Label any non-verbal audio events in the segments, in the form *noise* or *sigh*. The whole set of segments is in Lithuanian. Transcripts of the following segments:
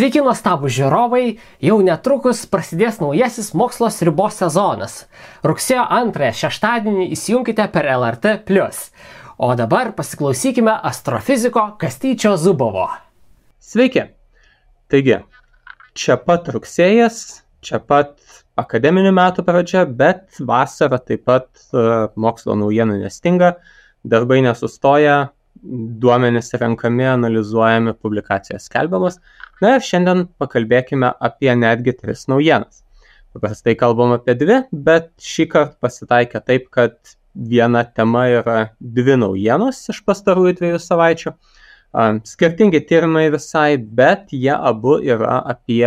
Sveiki nuostabų žiūrovai, jau netrukus prasidės naujasis mokslos ribos sezonas. Rugsėjo 2 šeštadienį įsijunkite per LRT. O dabar pasiklausykime astrofiziko Kastyčio Zubovo. Sveiki. Taigi, čia pat rugsėjas, čia pat akademinių metų pradžia, bet vasara taip pat uh, mokslo naujienų nestinga, darbai nesustoja, duomenys renkami, analizuojami, publikacijos skelbiamas. Na ir šiandien pakalbėkime apie netgi tris naujienas. Paprastai kalbam apie dvi, bet šį kartą pasitaikė taip, kad viena tema yra dvi naujienos iš pastarųjų dviejų savaičių. Skirtingi tyrimai visai, bet jie abu yra apie,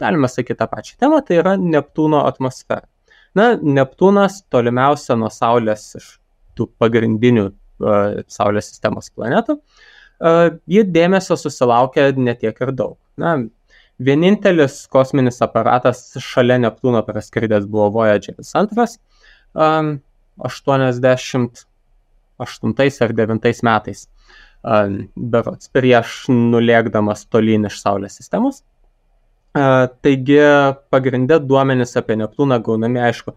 galima sakyti, tą pačią temą, tai yra Neptūno atmosfera. Na, Neptūnas tolimiausia nuo Saulės iš tų pagrindinių Saulės sistemos planetų, ji dėmesio susilaukia netiek ir daug. Na, vienintelis kosminis aparatas šalia Neptūno praskridęs buvo Voyageris 2, 88 ar 9 metais, berots prieš nulėkdamas tolyn iš Saulės sistemos. Taigi pagrindė duomenys apie Neptūną gaunami, aišku,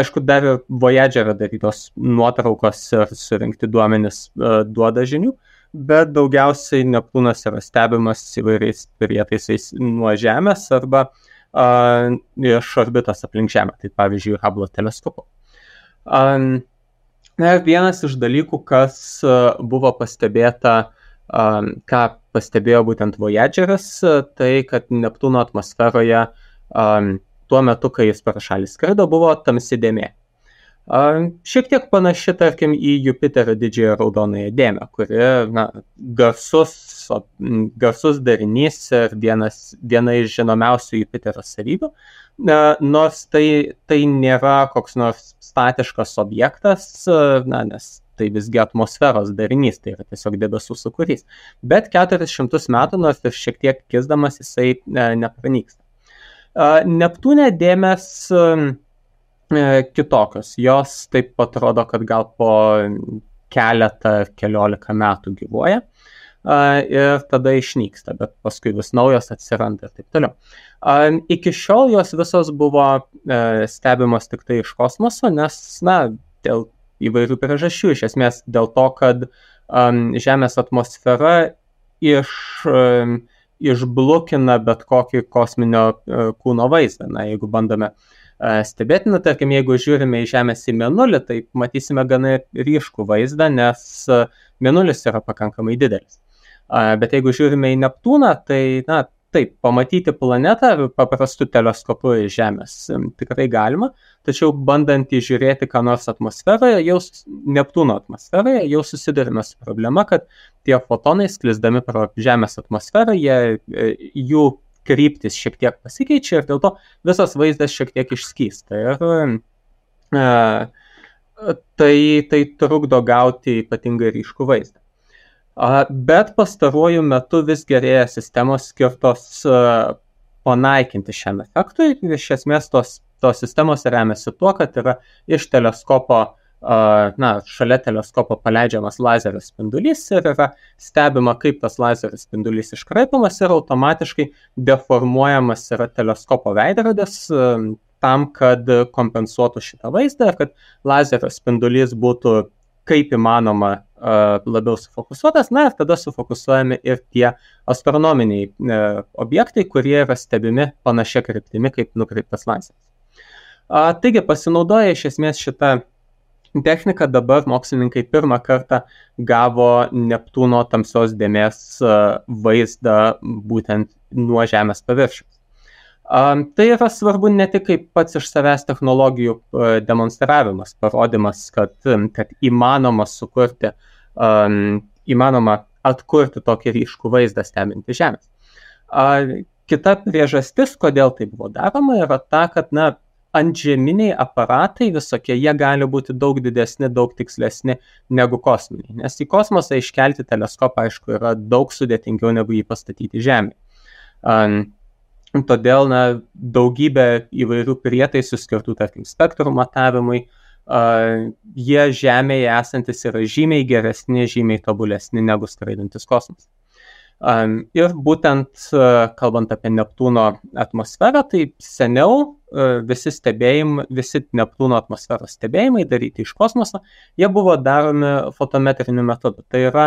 aišku, dar ir Voyagerio darytos nuotraukos ir surinkti duomenys duoda žinių, bet daugiausiai Neptūnas yra stebimas įvairiais prietaisais nuo Žemės arba iš orbitos aplink Žemę, tai pavyzdžiui, Hubble teleskopu. Na ir vienas iš dalykų, kas buvo pastebėta ką pastebėjo būtent Voyageris, tai kad Neptūno atmosferoje tuo metu, kai jis per šalį skraido, buvo tamsi dėmė. Šiek tiek panaši, tarkim, į Jupiterio didžiąją raudonąją dėmę, kuri na, garsus, garsus darinys ir vienas, viena iš žinomiausių Jupiterio savybių, nors tai, tai nėra koks nors statiškas objektas, na, nes tai visgi atmosferos darinys, tai yra tiesiog debesų sukūrys. Bet 400 metų, nors ir šiek tiek kisdamas, jisai e, nepranyksta. Neptūnė dėmes e, kitokios. Jos taip atrodo, kad gal po keletą, keliolika metų gyvuoja ir tada išnyksta, bet paskui vis naujos atsiranda ir taip toliau. Iki šiol jos visos buvo e, stebimos tik tai iš kosmoso, nes, na, dėl įvairių priežasčių. Iš esmės dėl to, kad um, Žemės atmosfera iš, um, išblokina bet kokį kosminio uh, kūno vaizdą. Na, jeigu bandome uh, stebėti, na, tarkim, jeigu žiūrime į Žemės į Mėnulį, tai matysime gana ryškų vaizdą, nes uh, Mėnulis yra pakankamai didelis. Uh, bet jeigu žiūrime į Neptūną, tai, na, taip, pamatyti planetą paprastu teleskopu iš Žemės tikrai galima, tačiau bandant įžiūrėti ką nors atmosferoje, jau Neptūno atmosferoje, jau susidurime su problema, kad tie fotonai sklisdami pro Žemės atmosferą, jie, e, jų kryptis šiek tiek pasikeičia ir dėl to visas vaizdas šiek tiek išskysta. Ir e, tai, tai trukdo gauti ypatingai ryškų vaizdą. Bet pastaruoju metu vis gerėja sistemos skirtos panaikinti šiam efektui. Iš esmės tos, tos sistemos remiasi tuo, kad yra iš teleskopo, na, šalia teleskopo paleidžiamas lazerio spindulys ir yra stebima, kaip tas lazerio spindulys iškraipamas ir automatiškai deformuojamas yra teleskopo veidrodis tam, kad kompensuotų šitą vaizdą ir kad lazerio spindulys būtų kaip įmanoma labiau sufokusuotas, na ir tada sufokusuojami ir tie astronominiai e, objektai, kurie yra stebimi panašia kryptimi kaip nukreiptas lazeris. Taigi pasinaudoję iš esmės šitą techniką dabar mokslininkai pirmą kartą gavo Neptūno tamsios dėmės vaizdą būtent nuo Žemės paviršiaus. Tai yra svarbu ne tik kaip pats iš savęs technologijų demonstravimas, parodimas, kad, kad įmanoma sukurti, įmanoma atkurti tokį ryškų vaizdą stebinti Žemės. Kita priežastis, kodėl tai buvo daroma, yra ta, kad, na, antžeminiai aparatai visokie, jie gali būti daug didesni, daug tikslesni negu kosminiai. Nes į kosmosą iškelti teleskopą, aišku, yra daug sudėtingiau negu jį pastatyti Žemėje. Um, Todėl na, daugybė įvairių prietaisų skirtų, tarkim, spektrų matavimui, uh, jie Žemėje esantis yra žymiai geresni, žymiai tobulesni negu skraidantis kosmosas. Ir būtent kalbant apie Neptūno atmosferą, tai seniau visi stebėjimai, visi Neptūno atmosferos stebėjimai daryti iš kosmoso, jie buvo daromi fotometriniu metodu. Tai yra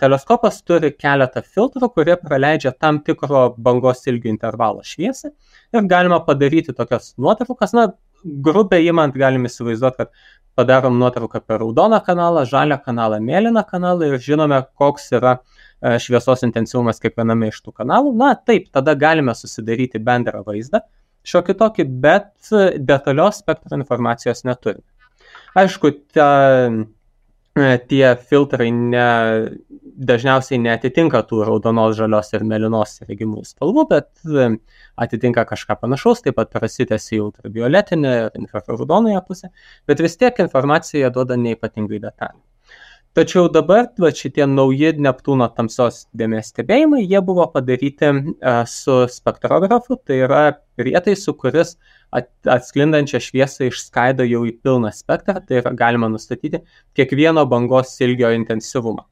teleskopas turi keletą filtrų, kurie praleidžia tam tikro bangos ilgio intervalo šviesą ir galima padaryti tokias nuotraukas, na, grubiai įmant galim įsivaizduoti, kad padarom nuotrauką per raudoną kanalą, žalią kanalą, mėlyną kanalą ir žinome, koks yra e, šviesos intensyvumas kiekviename iš tų kanalų. Na taip, tada galime susidaryti bendrą vaizdą, šiokį tokį, bet detalios spektro informacijos neturime. Aišku, ta, e, tie filtrai ne, dažniausiai netitinka tų raudonos, žalios ir melinos regimų spalvų, bet e, atitinka kažką panašaus, taip pat prasitęsi ultravioletinę ir infraraudonąją pusę, bet vis tiek informacija duoda neipatingai detalį. Tačiau dabar va, šitie nauji Neptūno tamsios dėmesio stebėjimai, jie buvo padaryti uh, su spektrografu, tai yra prietaisu, kuris atsklindančią šviesą išskaido jau į pilną spektrą, tai yra galima nustatyti kiekvieno bangos ilgio intensyvumą.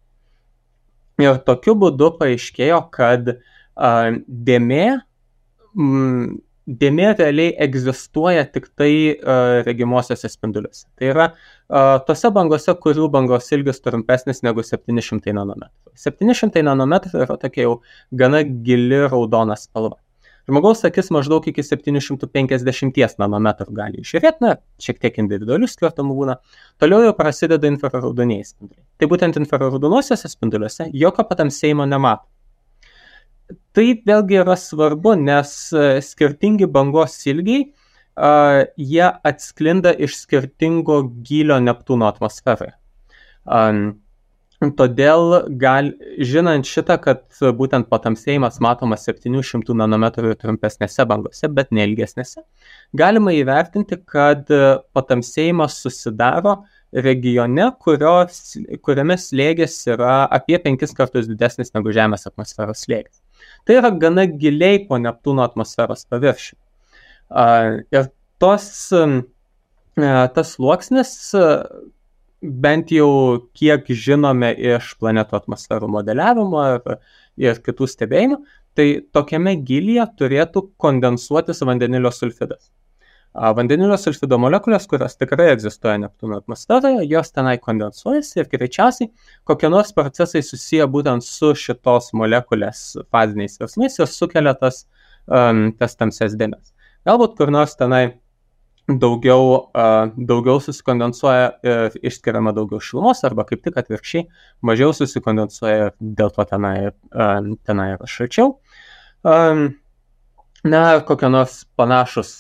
Ir tokiu būdu paaiškėjo, kad uh, dėmė mm, dėmė realiai egzistuoja tik tai uh, regimosiose spinduliuose. Tai yra uh, tose bangose, kurių bangos ilgis trumpesnis negu 700 nanometrų. 700 nanometrų yra tokia jau gana gili raudona spalva. Žmogaus akis maždaug iki 750 nanometrų gali išžiūrėti, na, šiek tiek individualių skirtumų būna. Toliau jau prasideda infraraudoniai spinduliai. Tai būtent infraraudonosiuose spinduliuose jokio patamsėjimo nemato tai vėlgi yra svarbu, nes e, skirtingi bangos ilgiai, uh, jie atsklinda iš skirtingo gylio Neptūno atmosferoje. Um, Todėl, gal, žinant šitą, kad būtent patamsėjimas matomas 700 nanometrų trumpesnėse bangose, bet neilgesnėse, galima įvertinti, kad patamsėjimas susidaro regione, kurios, kuriame slėgis yra apie 5 kartus didesnis negu Žemės atmosferos slėgis. Tai yra gana giliai po Neptūno atmosferos paviršių. Ir tos, tas sluoksnis, bent jau kiek žinome iš planetų atmosferų modeliavimo ir, ir kitų stebėjimų, tai tokiame gilyje turėtų kondensuotis vandenilio sulfidas. Vandenilio sulfido molekulės, kurios tikrai egzistuoja Neptūno atmosferoje, jos tenai kondensuojasi ir greičiausiai kokie nors procesai susiję būtent su šitos molekulės faziniais virsmais ir sukelia tas, um, tas tamses dėmes. Galbūt kur nors tenai daugiau, uh, daugiau susikondensuoja ir išskiriama daugiau šilumos, arba kaip tik atvirkščiai mažiau susikondensuoja ir dėl to tenai, uh, tenai yra šalčiau. Um, na, kokie nors panašus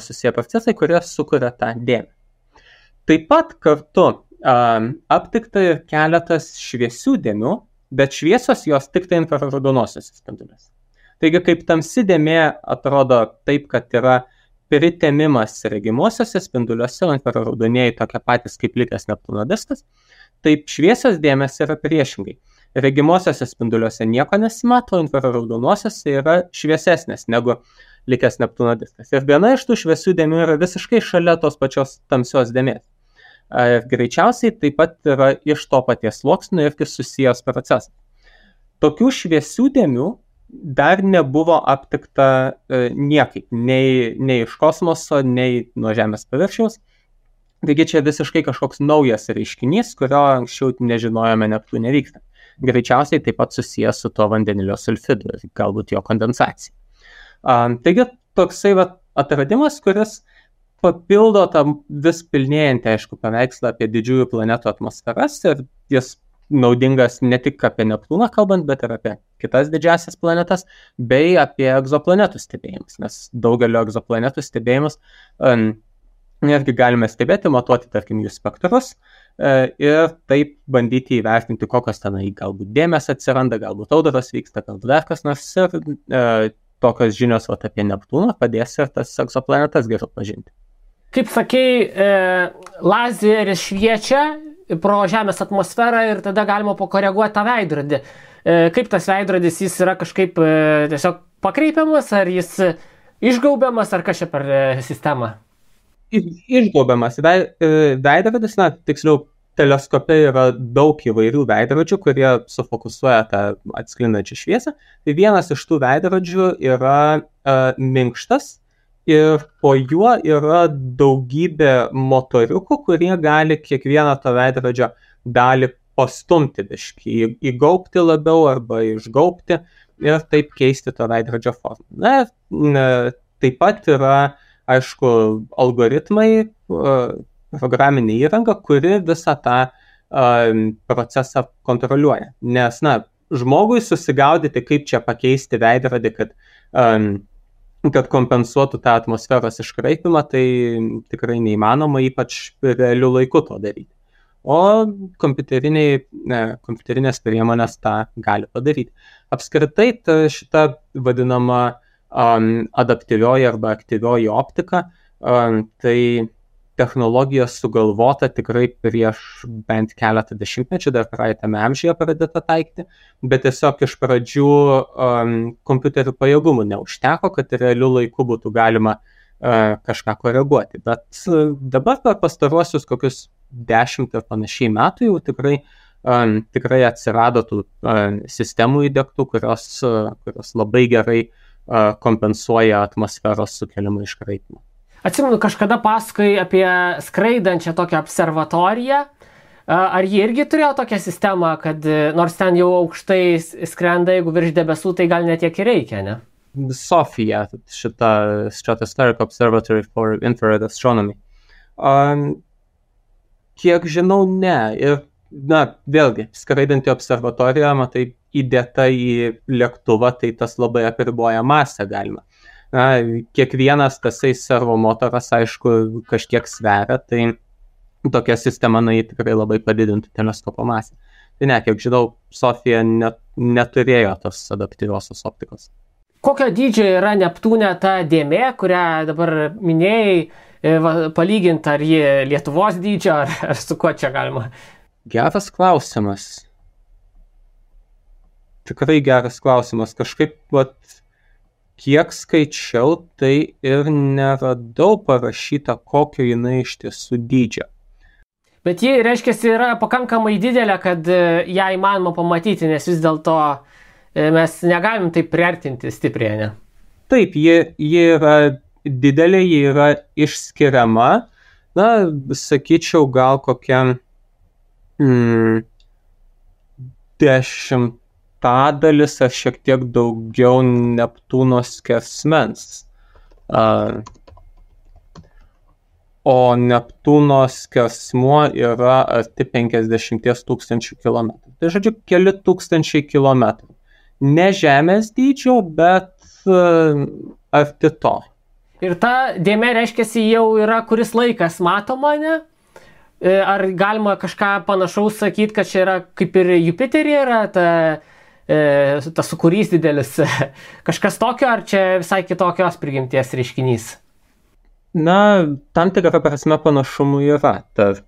susiję procesai, kurie sukuria tą dėmę. Taip pat kartu aptikta ir keletas šviesių dėmių, bet šviesos jos tik tai infraraudonosios spinduliuose. Taigi, kaip tamsi dėmė atrodo taip, kad yra pritemimas regimuosiuose spinduliuose, o infraraudonieji tokie patys kaip likęs Neptūno diskas, taip šviesios dėmės yra priešingai regimosiuose spinduliuose nieko nesimato, infraraudonuosiuose yra šviesesnės negu likęs Neptūno diskas. Ir viena iš tų šviesių dėmių yra visiškai šalia tos pačios tamsios dėmės. Ir greičiausiai taip pat yra iš to paties sluoksnio irgi susijęs procesas. Tokių šviesių dėmių dar nebuvo aptikta e, niekaip, nei, nei iš kosmoso, nei nuo Žemės paviršiaus. Taigi čia visiškai kažkoks naujas reiškinys, kurio anksčiau nežinojome Neptūne vyksta greičiausiai taip pat susijęs su tuo vandenilio sulfidu ir galbūt jo kondensacija. Um, taigi toksai va, atradimas, kuris papildo tą vis pilnėjantį, aišku, paveikslą apie didžiųjų planetų atmosferas ir jis naudingas ne tik apie Neptūną kalbant, bet ir apie kitas didžiasias planetas, bei apie egzoplanetų stebėjimus, nes daugelio egzoplanetų stebėjimus um, netgi galime stebėti, matuoti, tarkim, jų spektrus ir taip bandyti įvertinti, kokios tenai galbūt dėmesio atsiranda, galbūt audros vyksta, galbūt dar kas nors ir e, tokios žinios vat, apie Neptūną padės ir tas egzoplanetas geriau pažinti. Kaip sakei, e, lazeris šviečia pro Žemės atmosferą ir tada galima pakoreguoti tą veidrodį. E, kaip tas veidrodis, jis yra kažkaip e, tiesiog pakreipiamas, ar jis išgaubiamas, ar kažkaip per e, sistemą? Išgobiamas. E, veidrodis, na, tiksliau, teleskope yra daug įvairių veidrodžių, kurie sufokusuoja tą atsklindančią šviesą. Tai vienas iš tų veidrodžių yra uh, minkštas ir po juo yra daugybė motoriukų, kurie gali kiekvieną to veidrodžio dalį pastumti biškį, įgaupti labiau arba išgaupti ir taip keisti to veidrodžio formą. Na, taip pat yra, aišku, algoritmai, programinė įranga, kuri visą tą procesą kontroliuoja. Nes, na, žmogui susigaudyti, kaip čia pakeisti veidrodį, kad, kad kompensuotų tą atmosferos iškraipimą, tai tikrai neįmanoma, ypač realiu laiku to daryti. O kompiuterinės priemonės tą gali padaryti. Apskritai, ta, šita vadinama um, adaptyvioji arba aktyvioji optika, tai technologija sugalvota tikrai prieš bent keletą dešimtmečių, dar praeitame amžiuje pradėta taikyti, bet tiesiog iš pradžių um, kompiuterių pajėgumų neužteko, kad realiu laiku būtų galima uh, kažką koreguoti. Bet uh, dabar per pastaruosius kokius dešimt ir panašiai metų jau tikrai, um, tikrai atsirado tų um, sistemų įdėktų, kurios, uh, kurios labai gerai uh, kompensuoja atmosferos sukeliamą iškraipimą. Atsimenu, kažkada pasakai apie skraidančią tokią observatoriją. Ar jie irgi turėjo tokią sistemą, kad e, nors ten jau aukštai skrenda, jeigu virš debesų, tai gal net tiek ir reikia, ne? Sofija, šita Stratospheric Observatory for Infrared Astronomy. Um, kiek žinau, ne. Ir, na, vėlgi, skraidanti observatorija, matai, įdėta į lėktuvą, tai tas labai apriboja masę galima na, kiekvienas tasai servo motoras, aišku, kažkiek sveria, tai tokia sistema, na, jį tikrai labai padidintų teleskopo masę. Tai ne, kiek žinau, Sofija net, neturėjo tos adaptyviosios optikos. Kokio dydžio yra Neptūne ta dėmė, kurią dabar minėjai, e, palyginti ar ji Lietuvos dydžio, ar, ar su kuo čia galima? Geras klausimas. Tikrai geras klausimas. Kažkaip, vat, kiek skaičiau, tai ir neradau parašyta, kokio jinai iš tiesų dydžio. Bet ji, reiškia, yra pakankamai didelė, kad e, ją įmanoma pamatyti, nes vis dėlto e, mes negalim taip priartinti stipriai, ne? Taip, ji, ji yra didelė, ji yra išskiriama. Na, sakyčiau, gal kokia mm, dešimt penktadalis ar šiek tiek daugiau Neptūno skersmens. Uh, o Neptūno skersmuo yra arti 50 tūkstančių kilometrų. Tai žodžiu, keli tūkstančiai kilometrų. Ne Žemės dydžio, bet uh, arti to. Ir ta dėmė reiškia, jau yra kuris laikas matoma, ne? E, ar galima kažką panašaus sakyti, kad čia yra kaip ir Jupiterį yra ta e, tas sukūrys didelis, *laughs* kažkas tokio, ar čia visai kitokios prigimties reiškinys? Na, tam tikrą prasme panašumų yra tarp,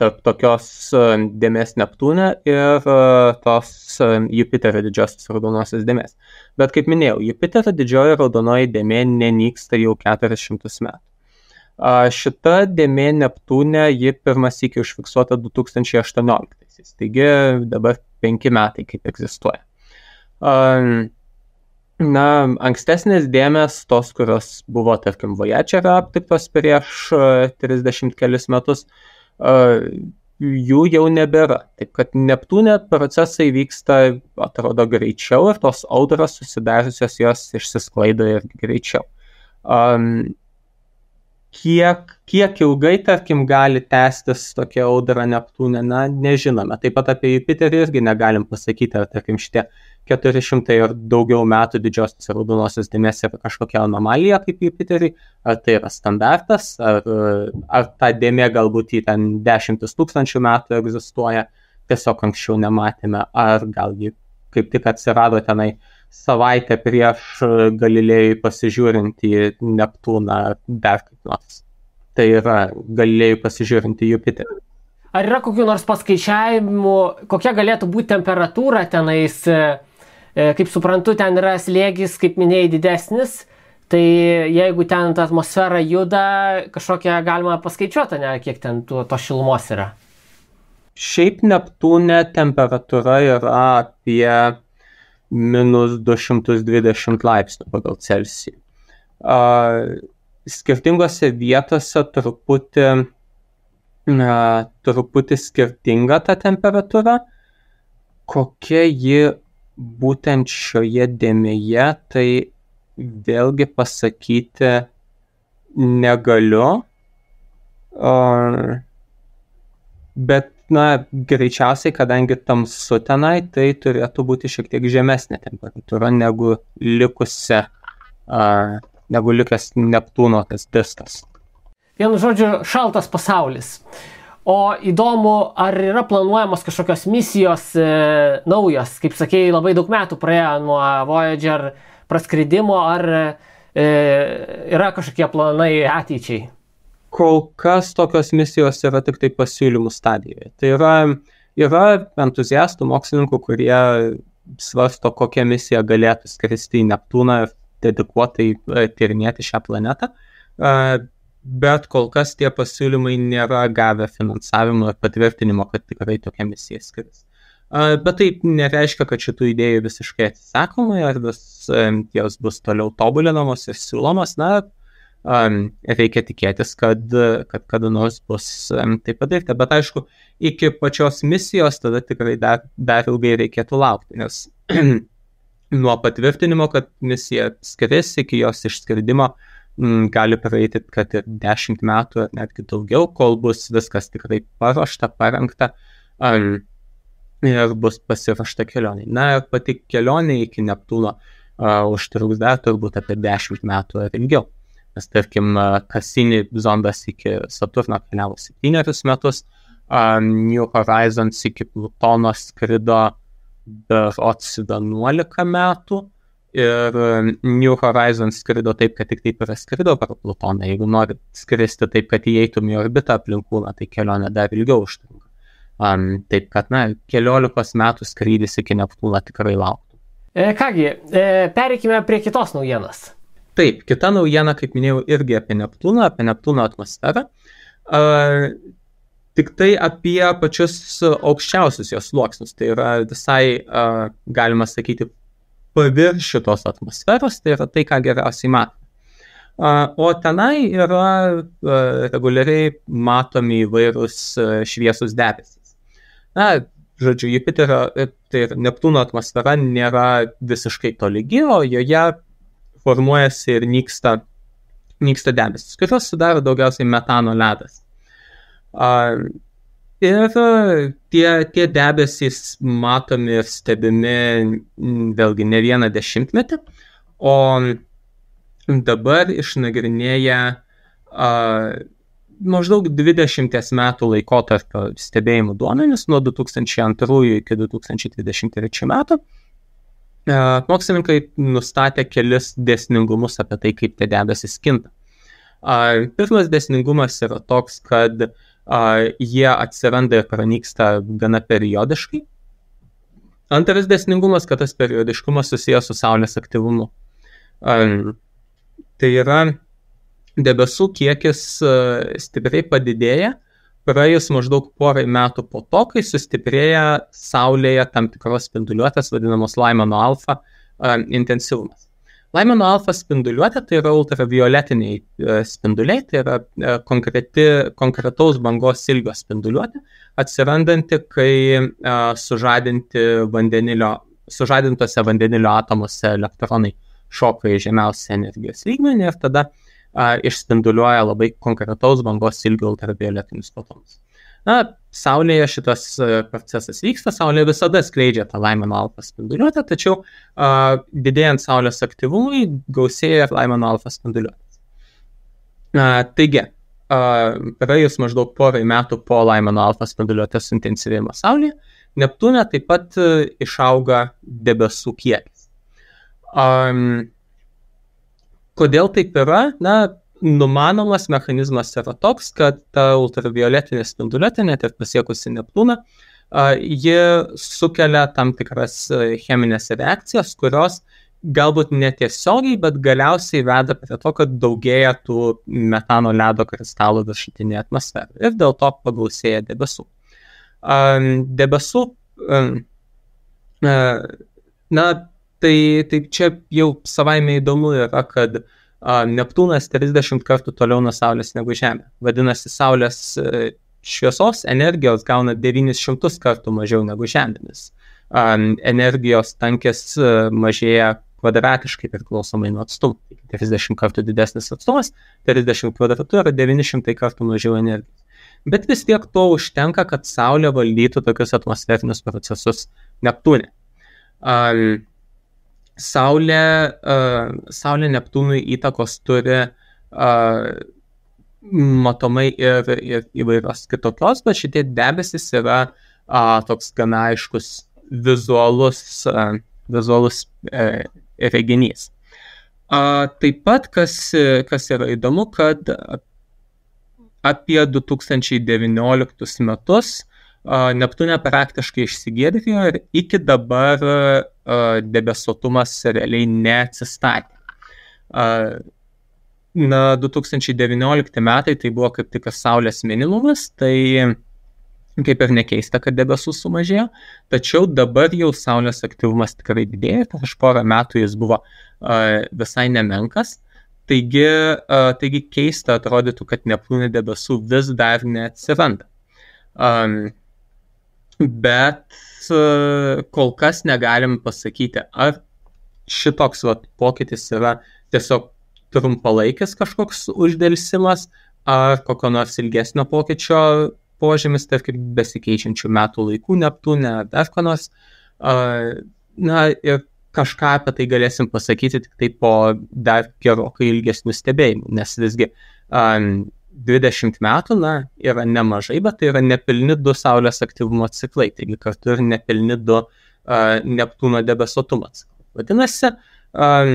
tarp tokios e, dėmesio Neptūne ir e, tos e, Jupiterio didžiosios raudonosios dėmesio. Bet kaip minėjau, Jupiterio didžioji raudonoji dėmė nenyksta jau 400 metų. Šita dėmė Neptūne ji pirmas iki užfiksuota 2018. Taigi dabar penki metai kaip egzistuoja. Na, ankstesnės dėmes, tos, kurios buvo, tarkim, Voyagerio aptiktos prieš 30 kelis metus, jų jau nebėra. Taip kad Neptūne procesai vyksta, atrodo, greičiau ir tos audros susidariusios jos išsisklaido ir greičiau. Um, kiek, kiek ilgai, tarkim, gali tęstis tokia audra Neptūne, na, nežinome. Taip pat apie Jupiterį irgi negalim pasakyti, ar, tarkim, šitie 400 ir daugiau metų didžiosios raudonosios dėmesio yra kažkokia anomalija kaip Jupiterį, ar tai yra standartas, ar, ar ta dėmė galbūt į ten dešimtis tūkstančių metų egzistuoja, tiesiog anksčiau nematėme, ar gal ji kaip tik atsirado tenai savaitę prieš Galilėjui pasižiūrint į Neptūną dar kaip nors. Tai yra Galilėjui pasižiūrint į Jupiterį. Ar yra kokiu nors paskaičiavimu, kokia galėtų būti temperatūra tenais, e, kaip suprantu, ten yra slėgis, kaip minėjai, didesnis, tai jeigu ten ta atmosfera juda, kažkokią galima paskaičiuoti, ne, kiek ten to, to šilumos yra. Šiaip Neptūne temperatūra yra apie minus 220 laipsnių pagal Celsijų. Skirtingose vietose truputį, truputį skirtinga ta temperatūra. Kokia ji būtent šioje dėmėje, tai vėlgi pasakyti negaliu. Bet na, greičiausiai, kadangi tamsu tenai, tai turėtų būti šiek tiek žemesnė temperatūra negu likusi, uh, negu likęs Neptūno tas diskas. Vienu žodžiu, šaltas pasaulis. O įdomu, ar yra planuojamos kažkokios misijos e, naujos, kaip sakėjai, labai daug metų praėjo nuo Voyager praskridimo, ar e, yra kažkokie planai ateičiai? Kol kas tokios misijos yra tik tai pasiūlymų stadijoje. Tai yra, yra entuziastų, mokslininkų, kurie svarsto, kokią misiją galėtų skristi į Neptūną ir dedikuotai e, tyrinėti šią planetą. E, bet kol kas tie pasiūlymai nėra gavę finansavimo ir patvirtinimo, kad tikrai tokia misija skris. E, bet tai nereiškia, kad šitų idėjų visiškai atsisakoma ir vis jos bus toliau tobulinamos ir siūlomos. Na, um, reikia tikėtis, kad, kad kada nors bus um, tai padaryta. Bet aišku, iki pačios misijos tada tikrai dar, dar ilgai reikėtų laukti, nes *clears throat* nuo patvirtinimo, kad misija skris iki jos išskridimo m, gali praeiti, kad ir dešimt metų ar netgi daugiau, kol bus viskas tikrai paruošta, parengta. Um, ir bus pasirašta kelionė. Na ir pati kelionė iki Neptūno uh, užtruks dar turbūt apie 10 metų ar ilgiau nes tarkim Cassini zondas iki Saturno keliavo 7 metus, New Horizons iki Plutono skrido berots 11 metų ir New Horizons skrido taip, kad tik taip ir skrido per Plutoną. Jeigu nori skristi taip, kad įeitum į orbitą aplink kūną, tai kelionė dar ilgiau užtrunka. Um, taip kad, na, keliolikos metų skrydis iki Neptūno tikrai lauktų. E, kągi, e, pereikime prie kitos naujienos. Taip, kita naujiena, kaip minėjau, irgi apie Neptūną, apie Neptūno atmosferą. Uh, tik tai apie pačius aukščiausius jos sluoksnius. Tai yra visai, uh, galima sakyti, paviršių tos atmosferos, tai yra tai, ką geriausiai matome. Uh, o tenai yra reguliariai matomi įvairūs šviesus debesis. Na, žodžiu, Jupiterio, tai Neptūno atmosfera nėra visiškai tolygi, o joje formuojasi ir nyksta, nyksta debesis, kurios sudaro daugiausiai metano ledas. Ir tie, tie debesys matomi ir stebimi vėlgi ne vieną dešimtmetį, o dabar išnagrinėja maždaug 20 metų laikotarpio stebėjimų duomenis nuo 2002 iki 2023 metų. E, mokslininkai nustatė kelis dėsningumus apie tai, kaip tie debesis kinta. Pirmas dėsningumas yra toks, kad jie atsiranda ir pranyksta gana periodiškai. Antras dėsningumas, kad tas periodiškumas susijęs su Saulės aktyvumu. Tai yra debesų kiekis stipriai padidėja, praėjus maždaug porai metų po to, kai sustiprėja Saulėje tam tikros spinduliuotės, vadinamos Laimano alfa intensyvumas. Laimano alfa spinduliuotė tai yra ultravioletiniai uh, spinduliai, tai yra uh, konkreti, konkretaus bangos ilgio spinduliuotė, atsirandanti, kai sužadinti vandenilio, sužadintose vandenilio atomuose elektronai šoka į žemiausią energijos lygmenį ir tada uh, išspinduliuoja labai konkretaus bangos ilgio ultravioletinius fotonus. Na, Saulėje šitas procesas vyksta, Saulė visada skleidžia tą Laimano alfa spinduliuotę, tačiau uh, didėjant Saulės aktyvumui gausėja Laimano alfa spinduliuotės. Uh, taigi, praėjus maždaug porai metų po Laimano alfa spinduliuotės intensyvėjimo Saulėje, Neptūne taip pat išauga debesų kiekis. Um, Kodėl taip yra? Na, numanomas mechanizmas yra toks, kad ta ultravioletinė spinduliuotė, net ir pasiekusi Neptūną, ji sukelia tam tikras cheminės reakcijas, kurios galbūt netiesiogiai, bet galiausiai veda prie to, kad daugėja tų metano ledo kristalų viršutinėje atmosferoje ir dėl to pagausėja debesų. Debesų, na, tai, tai čia jau savaime įdomu yra, kad Neptūnas 30 kartų toliau nuo Saulės negu Žemė. Vadinasi, Saulės e, šviesos energijos gauna 900 kartų mažiau negu Žemėmis. Energijos tankės e, mažėja kvadratiškai priklausomai nuo atstumų. 30 kartų didesnis atstumas, 30 kvadratų yra 900 kartų mažiau energijos. Bet vis tiek to užtenka, kad Saulė valdytų tokius atmosferinius procesus Neptūne. Um, Saulė, uh, Saulė Neptūnui įtakos turi uh, matomai ir, ir įvairios kitokios, bet šitie debesis yra uh, toks gana aiškus vizualus, uh, vizualus uh, reginys. Uh, taip pat, kas, kas yra įdomu, kad apie 2019 metus Neptūnė praktiškai išsigėdėjo ir iki dabar debesuotumas realiai neatsistatė. Na, 2019 metai tai buvo kaip tik Saulės minimumas, tai kaip ir nekeista, kad debesų sumažėjo, tačiau dabar jau Saulės aktyvumas tikrai didėja, prieš porą metų jis buvo visai nemenkas, taigi, taigi keista atrodytų, kad Neptūnė debesų vis dar neatsiranda. Um, bet uh, kol kas negalim pasakyti, ar šitoks vat, pokytis yra tiesiog trumpalaikis kažkoks uždėlsimas, ar kokio nors ilgesnio pokyčio požymis, tarkim, besikeičiančių metų laikų Neptūne, ar dar ko nors. Uh, na ir kažką apie tai galėsim pasakyti tik tai po dar gerokai ilgesnių stebėjimų, nes visgi um, 20 metų, na, yra nemažai, bet tai yra nepilni du Saulės aktyvumo ciklai, taigi kartu ir nepilni du uh, Neptūno debesuotumo ciklai. Vadinasi, um,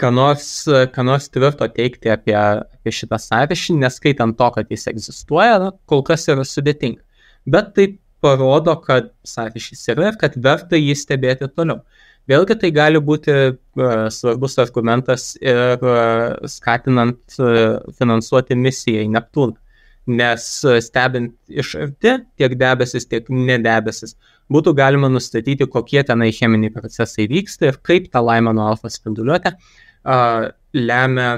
ką nors, ką nors tvirto teikti apie, apie šitą sąryšį, neskaitant to, kad jis egzistuoja, na, kol kas yra sudėtinga. Bet tai parodo, kad sąryšys yra ir kad verta jį stebėti toliau. Vėlgi tai gali būti uh, svarbus argumentas ir uh, skatinant uh, finansuoti misiją į Neptūną. Nes stebint iš arti tiek debesis, tiek nedebesis, būtų galima nustatyti, kokie tenai cheminiai procesai vyksta ir kaip ta Laimano alfa spinduliuotė uh, lemia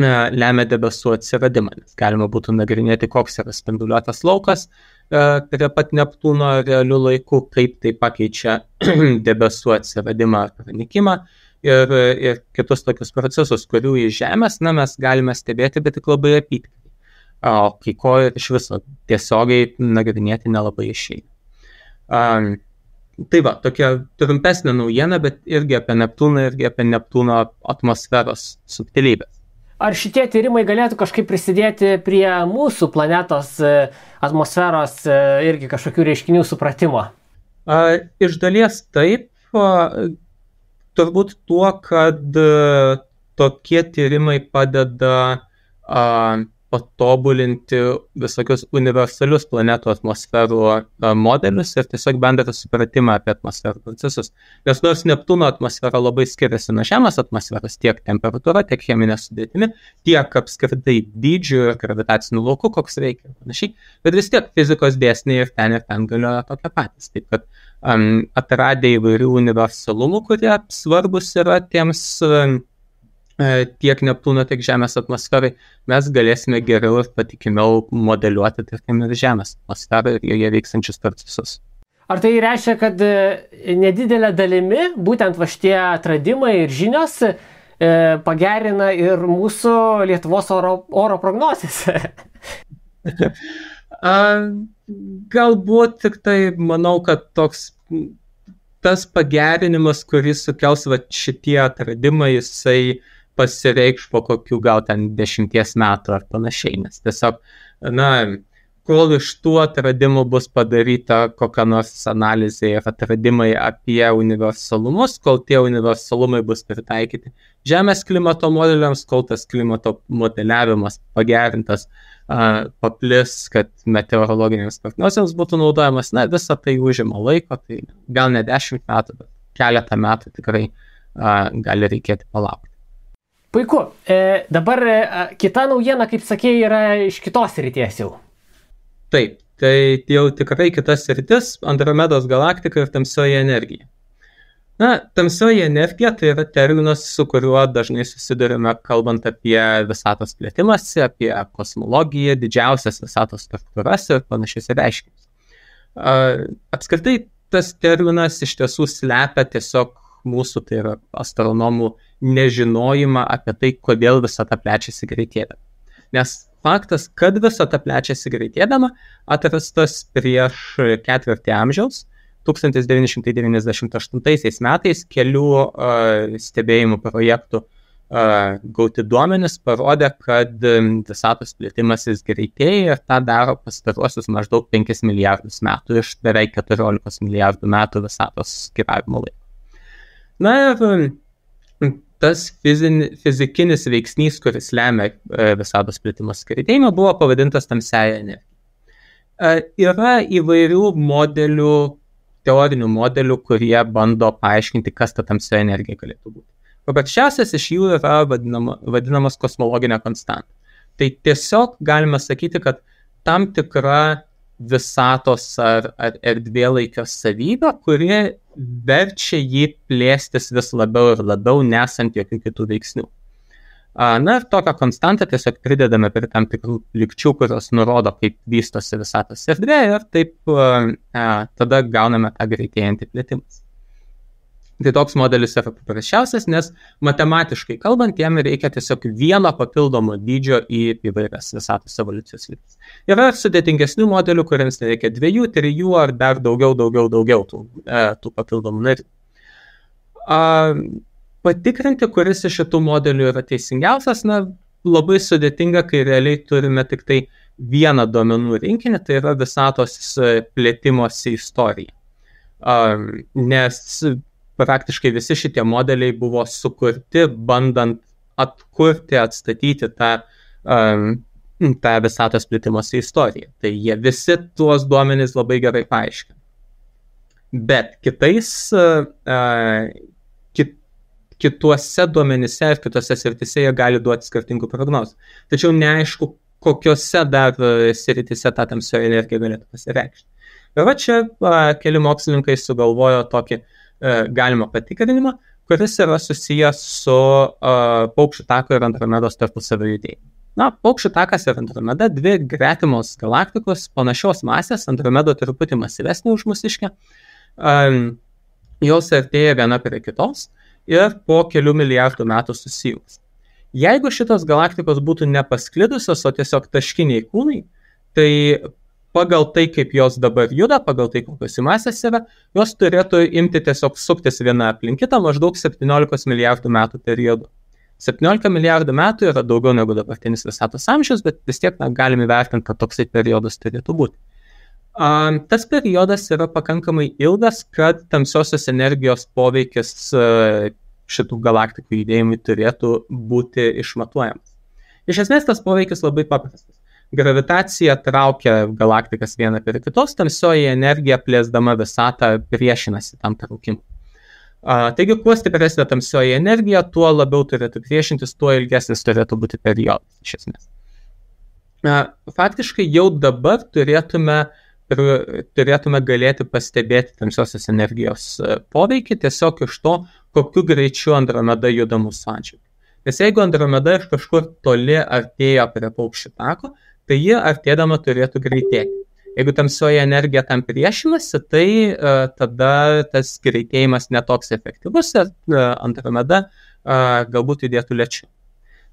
lemia debesų atsiradimą, nes galima būtų nagrinėti, koks yra spinduliuotas laukas, prie pat Neptūno realių laikų, kaip tai pakeičia *clears throat* debesų atsiradimą ar pranikimą ir, ir kitus tokius procesus, kurių iš Žemės, na, mes galime stebėti, bet tik labai apytikriai. O kai ko iš viso tiesiogiai nagrinėti nelabai išeina. Um, tai va, tokia trumpesnė naujiena, bet irgi apie Neptūną, irgi apie Neptūno atmosferos subtilybės. Ar šitie tyrimai galėtų kažkaip prisidėti prie mūsų planetos e, atmosferos e, irgi kažkokių reiškinių supratimo? Iš dalies taip, turbūt tuo, kad e, tokie tyrimai padeda patobulinti visokius universalius planetų atmosferų modelius ir tiesiog bendrą supratimą apie atmosferų procesus. Nes nors Neptūno atmosfera labai skiriasi nuo Žemės atmosferos tiek temperatūra, tiek cheminė sudėtimi, tiek apskritai dydžiu ir gravitaciniu lauku, koks reikia ir panašiai, bet vis tiek fizikos dėsniai ir ten ir ten galioja tokie patys. Taip kad um, atradę įvairių universalumų, kurie svarbus yra tiems um, E, tiek Neptūno, tiek Žemės atmosferai, mes galėsime geriau ir patikimiau modeliuoti, tarkim, ir Žemės atmosferą ir joje vykstančius procesus. Ar tai reiškia, kad e, nedidelė dalimi būtent va šitie atradimai ir žinios e, pagerina ir mūsų Lietuvos oro, oro prognozijas? *laughs* galbūt tik tai manau, kad toks tas pagerinimas, kuris sukels va, šitie atradimai, jisai uh, pasireikš po kokių gal ten dešimties metų ar panašiai, nes tiesiog, na, kol iš tų atradimų bus padaryta kokia nors analizė ir atradimai apie universalumus, kol tie universalumai bus pritaikyti Žemės klimato modeliams, kol tas klimato modeliavimas pagerintas, paplis, kad meteorologinėms prognozėms būtų naudojamas, na, visa tai užima laiko, tai gal ne dešimt metų, bet keletą metų tikrai gali reikėti palaukti. Puiku. E, dabar e, kita naujiena, kaip sakėjai, yra iš kitos ryties jau. Taip. tai jau tikrai kitas rytis - Andromedos galaktika ir tamsioji energija. Na, tamsioji energija tai yra terminas, su kuriuo dažnai susidurime, kalbant apie visatos plėtimąsi, apie kosmologiją, didžiausias visatos struktūras ir panašius reiškinius. Apskritai, tas terminas iš tiesų slepia tiesiog mūsų, tai yra astronomų, nežinojimą apie tai, kodėl visata plečiasi greitėdama. Nes faktas, kad visata plečiasi greitėdama, atrastas prieš ketvirtį amžiaus 1998 metais kelių uh, stebėjimų projektų uh, gauti duomenys parodė, kad visatos plėtimasis greitėja ir tą daro pastaruosius maždaug 5 milijardus metų iš beveik 14 milijardų metų visatos gyvavimo laiko. Na ir tas fizin, fizikinis veiksnys, kuris lemia visatos plėtimos greitėjimą, buvo pavadintas tamsiaja energija. Yra įvairių modelių, teorinių modelių, kurie bando paaiškinti, kas ta tamsioji energija galėtų būti. Paprasčiausias iš jų yra vadinama, vadinamas kosmologinė konstanta. Tai tiesiog galime sakyti, kad tam tikra visatos ar, ar erdvėlaikio savybė, kuri verčia jį plėstis vis labiau ir labiau, nesant jokių kitų veiksnių. Na ir tokią konstantą tiesiog pridedame prie tam tikrų likčių, kurios nurodo, kaip vystosi visatos erdvė ir taip a, tada gauname tą greitėjantį plėtimą. Tai toks modelis yra paprasčiausias, nes matematiškai kalbant, jam reikia tiesiog vieno papildomo dydžio į įvairias visatos evoliucijos lytis. Yra sudėtingesnių modelių, kuriems reikia dviejų, trijų ar dar daugiau, daugiau, daugiau tų, e, tų papildomų narių patikrinti, kuris iš šitų modelių yra teisingiausias, na, labai sudėtinga, kai realiai turime tik tai vieną duomenų rinkinį, tai yra visatos plėtimosi istorija. Nes praktiškai visi šitie modeliai buvo sukurti, bandant atkurti, atstatyti tą, tą visatos plėtimosi istoriją. Tai jie visi tuos duomenys labai gerai paaiškina. Bet kitais, kituose duomenyse ir kitose sritise jie gali duoti skirtingų prognozų. Tačiau neaišku, kokiuose dar e, sritise ta tamsioji energija galėtų pasireikšti. Ir va čia a, keli mokslininkai sugalvojo tokį a, e, galimą patikrinimą, kuris yra susijęs su a, paukščių tako ir Andromedos tarpusavio judėjimu. Na, paukščių takas ir Andromeda - dvi gretimos galaktikos panašios masės, Andromedo truputį masyvesnė už mūsiškę. Um, jos artėja viena prie kitos ir po kelių milijardų metų susijungs. Jeigu šitos galaktikos būtų nepasklidusios, o tiesiog taškiniai kūnai, tai pagal tai, kaip jos dabar juda, pagal tai, kokios jų masės yra, jos turėtų imti tiesiog suktis viena aplink kitą maždaug 17 milijardų metų periodu. 17 milijardų metų yra daugiau negu dabartinis visatos amžius, bet vis tiek na, galime vertinti, kad toksai periodas turėtų būti. Um, tas periodas yra pakankamai ilgas, kad tamsiosios energijos poveikis uh, šitų galaktikų judėjimui turėtų būti išmatuojamas. Iš esmės tas poveikis labai paprastas. Gravitacija traukia galaktikas vieną prie kitos, tamsioji energija plėsdama visatą priešinasi tam traukimui. Taigi, kuo stipresnė tamsioji energija, tuo labiau turėtų priešintis, tuo ilgesnis turėtų būti periodas, iš esmės. Faktiškai jau dabar turėtume turėtume galėti pastebėti tamsiosios energijos poveikį tiesiog iš to, kokiu greičiu Andromeda juda mūsų atžvilgiu. Nes jeigu Andromeda iš kažkur toli artėjo prie paukščių tako, tai ji artėdama turėtų greitėti. Jeigu tamsioji energija tam priešinasi, tai uh, tada tas greitėjimas netoks efektyvus ir uh, Andromeda uh, galbūt judėtų lėčiau.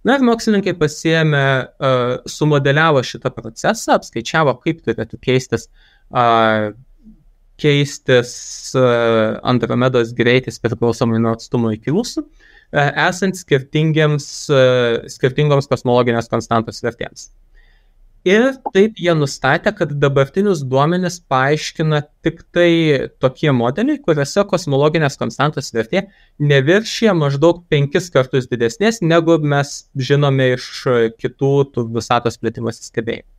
Na ir mokslininkai pasiemė, uh, sumodeliavo šitą procesą, apskaičiavo, kaip turėtų keistis uh, keistis Andromedos greitis priklausomai nuo atstumo iki jūsų, esant skirtingoms kosmologinės konstantos vertėms. Ir taip jie nustatė, kad dabartinius duomenis paaiškina tik tai tokie modeliai, kuriuose kosmologinės konstantos vertė neviršė maždaug penkis kartus didesnės, negu mes žinome iš kitų visatos plėtimos stebėjimų.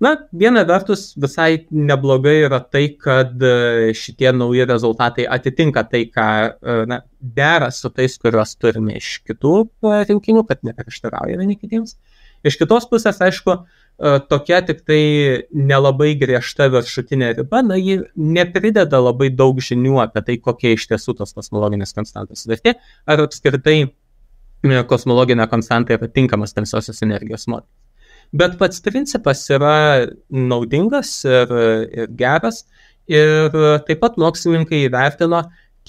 Na, viena vertus visai neblogai yra tai, kad e, šitie nauji rezultatai atitinka tai, ką e, na, dera su tais, kuriuos turime iš kitų e, rinkinių, kad neprieštarauja vieni kitiems. Iš kitos pusės, aišku, e, tokia tik tai nelabai griežta viršutinė riba, na, ji neprideda labai daug žinių apie tai, kokia iš tiesų tos kosmologinės konstantos vertė, ar apskritai e, kosmologinė konstanta yra tinkamas tamsiosios energijos modelis. Bet pats principas yra naudingas ir, ir geras. Ir taip pat mokslininkai įvertino,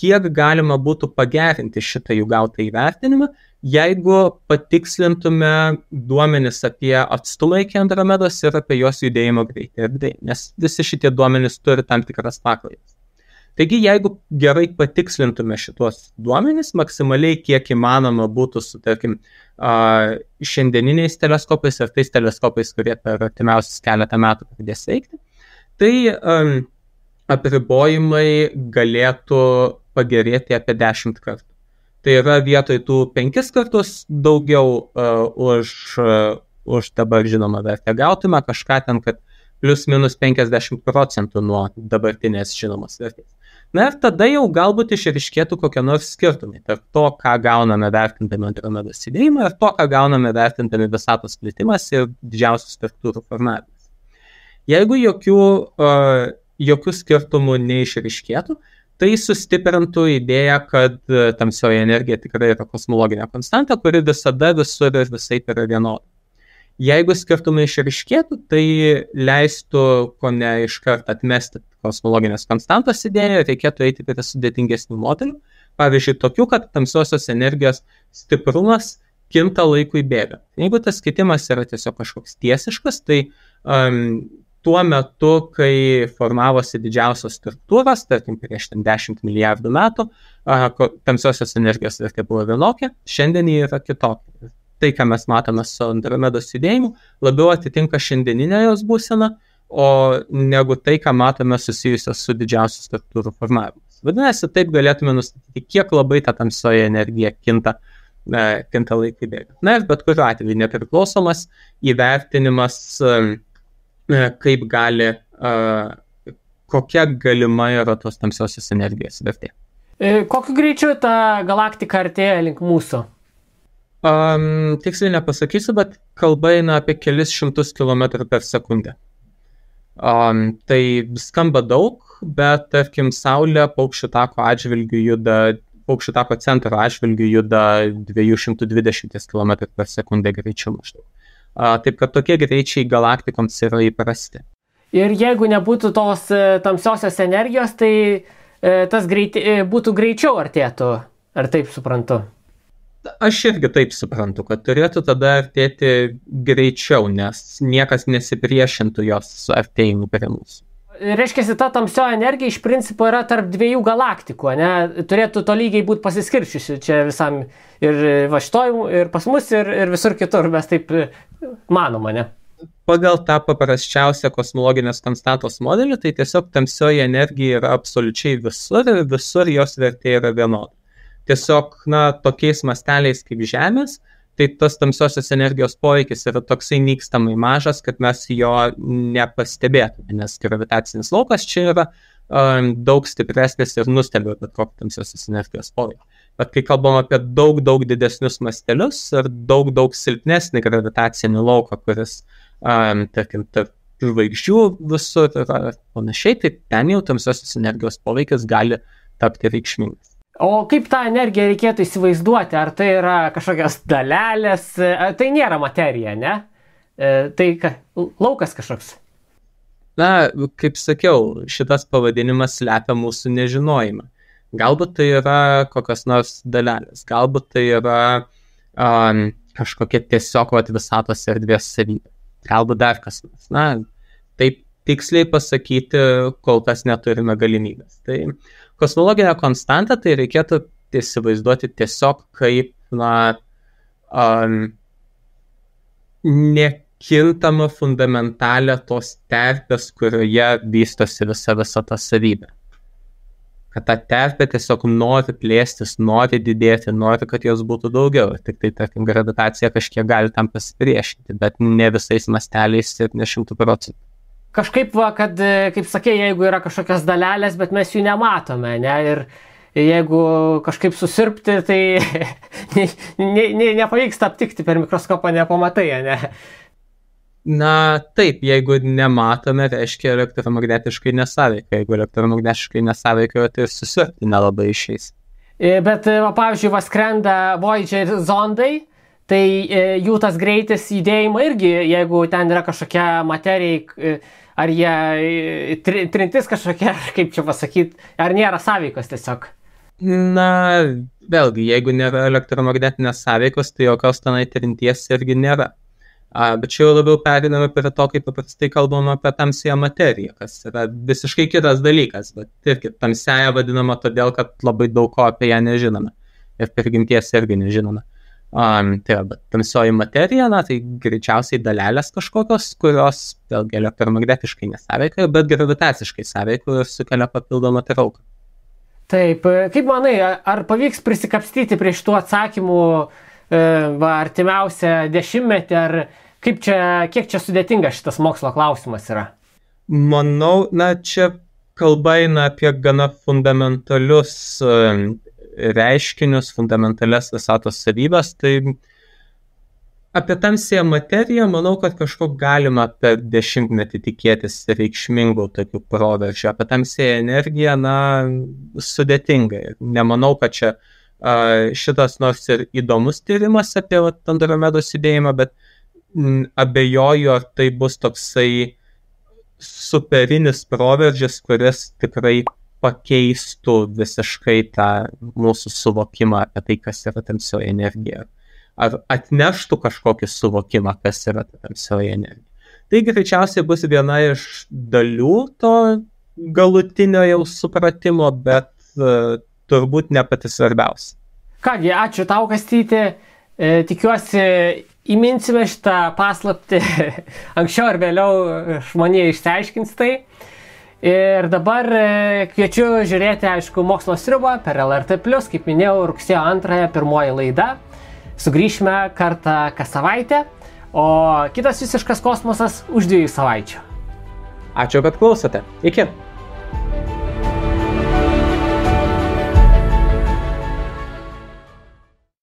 kiek galima būtų pagerinti šitą jų gautą įvertinimą, jeigu patikslintume duomenis apie atstumą iki Andromedos ir apie jos judėjimo greitį erdvėje, nes visi šitie duomenys turi tam tikras paklaidas. Taigi, jeigu gerai patikslintume šitos duomenys, maksimaliai kiek įmanoma būtų su, tarkim, šiandieniniais teleskopais ir tais teleskopais, kurie per artimiausius keletą metų pradės veikti, tai um, apribojimai galėtų pagerėti apie 10 kartų. Tai yra vietoj tų 5 kartus daugiau uh, už, uh, už dabar žinomą vertę gautume kažką ten, kad plius minus 50 procentų nuo dabartinės žinomos vertės. Na ir tada jau galbūt išriškėtų kokie nors skirtumai tarp to, ką gauname vertindami Andromedos judėjimą ir to, ką gauname vertindami visatos plėtimas ir didžiausių struktūrų formavimas. Jeigu jokių, uh, jokių skirtumų neišriškėtų, tai sustiprintų idėją, kad tamsioji energija tikrai yra kosmologinė konstanta, kuri visada visur ir visai yra vienoda. Jeigu skirtumai išriškėtų, tai leistų ko ne iškart atmesti kosmologinės konstantos idėją, reikėtų eiti prie sudėtingesnių modelių, pavyzdžiui, tokių, kad tamsiosios energijos stiprumas kinta laikui bėga. Jeigu tas kitimas yra tiesiog kažkoks tiesiškas, tai um, tuo metu, kai formavosi didžiausios struktūros, tarkim, prieš 10 milijardų metų, uh, tamsiosios energijos vertė buvo vienokia, šiandien ji yra kitokia. Tai, ką mes matome su Andromedos judėjimu, labiau atitinka šiandieninę jos būseną, uh, o negu tai, ką matome susijusios su didžiausiu struktūrų formavimu. Vadinasi, taip galėtume nustatyti, kiek labai ta tamsioji energija kinta, e, kinta laikai bėga. Na ir bet kuriuo atveju nepriklausomas įvertinimas, e kaip gali, e, kokia galima yra tos tamsiosios energijos vertė. E, kokiu greičiu ta galaktika artėja link mūsų? Um, tiksliai nepasakysiu, bet kalba eina apie kelis šimtus kilometrų per sekundę. Um, tai skamba daug, bet tarkim Saulė paukščių tako atžvilgių juda, paukščių tako centro atžvilgių juda 220 km per sekundę greičiu maždaug. Taip kad tokie greičiai galaktikoms yra įprasti. Ir jeigu nebūtų tos e, tamsiosios energijos, tai e, tas greit, e, būtų greičiau artėtų, ar taip suprantu? Aš irgi taip suprantu, kad turėtų tada artėti greičiau, nes niekas nesipriešintų jos artėjimų prie mūsų. Reiškia, ta tamsioji energija iš principo yra tarp dviejų galaktikų, ne? Turėtų to lygiai būti pasiskirčiusi čia visam ir va šitoj, ir pas mus, ir, ir visur kitur, mes taip manoma, ne? Pagal tą paprasčiausią kosmologinės konstantos modelį, tai tiesiog tamsioji energija yra absoliučiai visur ir visur jos vertė yra vienoda tiesiog, na, tokiais masteliais kaip Žemės, tai tas tamsiosios energijos poveikis yra toksai nykstamai mažas, kad mes jo nepastebėtume, nes gravitacinis laukas čia yra um, daug stipresnis ir nustebė bet kokį tamsiosios energijos poveikį. Bet kai kalbam apie daug, daug didesnius mastelius ir daug, daug silpnesnį gravitacinį lauką, kuris, um, tarkim, tarp žvaigždžių visur ir panašiai, tai ten jau tamsiosios energijos poveikis gali tapti reikšmingas. O kaip tą energiją reikėtų įsivaizduoti? Ar tai yra kažkokios dalelės? Tai nėra materija, ne? E, tai ka, laukas kažkoks. Na, kaip sakiau, šitas pavadinimas slepia mūsų nežinojimą. Galbūt tai yra kokios nors dalelės, galbūt tai yra um, kažkokia tiesiog vat, visatos erdvės savybė, galbūt dar kas nors. Na, taip tiksliai pasakyti kol kas neturime galimybės. Tai kosmologinę konstantą tai reikėtų įsivaizduoti tiesiog kaip, na, um, nekintamą fundamentalę tos terpės, kurioje vystosi visa visa ta savybė. Kad ta terpė tiesiog nori plėstis, nori didėti, nori, kad jos būtų daugiau. Tik tai, tarkim, gravitacija kažkiek gali tam pasipriešinti, bet ne visais masteliais ir ne šimtų procentų kažkaip va, kad, kaip sakė, jeigu yra kažkokios dalelės, bet mes jų nematome, ne, ir, jeigu kažkaip susirpti, tai *laughs* ne, ne, ne, nepavyksta aptikti per mikroskopą, nepamatai, ne? Na taip, jeigu nematome, reiškia elektromagnetiškai nesąveikia. Jeigu elektromagnetiškai nesąveikia, tai ir susirpti nelabai išeis. E, bet, pavyzdžiui, va skrenda Voyager zondai, tai e, jų tas greitis judėjimo irgi, jeigu ten yra kažkokia materija, ar jie trintis kažkokia, kaip čia pasakyti, ar nėra sąveikos tiesiog. Na, vėlgi, jeigu nėra elektromagnetinės sąveikos, tai jokios tenai trinties irgi nėra. A, bet čia jau labiau periname prie to, kaip paprastai kalbama apie tamsiąją materiją, kas yra visiškai kitas dalykas, bet irgi tamsiąją vadinama todėl, kad labai daug ko apie ją nežinome. Ir per gimties irgi nežinome. Um, tai yra, tamsioji materija, na, tai greičiausiai dalelės kažkokios, kurios vėlgi elektromagnetiškai nesąveikoja, bet gravitaciškai sąveikoja ir sukelia papildomą trauką. Taip, kaip manai, ar pavyks prisikapstyti prie šitų atsakymų e, va, artimiausią dešimtmetį, ar kaip čia, kiek čia sudėtingas šitas mokslo klausimas yra? Manau, na, čia kalba eina apie gana fundamentalius e, reiškinius, fundamentalias visatos savybės, tai Apie tamsiąją materiją manau, kad kažko galima per dešimtmetį tikėtis reikšmingų tokių proveržių. Apie tamsiąją energiją, na, sudėtingai. Nemanau, kad čia šitas nors ir įdomus tyrimas apie Andromedos judėjimą, bet m, abejoju, ar tai bus toksai superinis proveržis, kuris tikrai pakeistų visiškai tą mūsų suvokimą apie tai, kas yra tamsioji energija ar atneštų kažkokį suvokimą, kas yra ta tamsioji energija. Tai greičiausiai bus viena iš dalių to galutinio jau supratimo, bet uh, turbūt ne pati svarbiausia. Kągi, ačiū tau, Kastyti. E, tikiuosi, įminsime šitą paslapti *laughs* anksčiau ar vėliau žmonė išsiaiškins tai. Ir dabar e, kviečiu žiūrėti, aišku, mokslo sriubą per LRT, kaip minėjau, rugsėjo 2 pirmoji laida. Sugrįšime kartą kas savaitę, o kitas visiškas kosmosas už dviejų savaičių. Ačiū, kad klausote. Iki.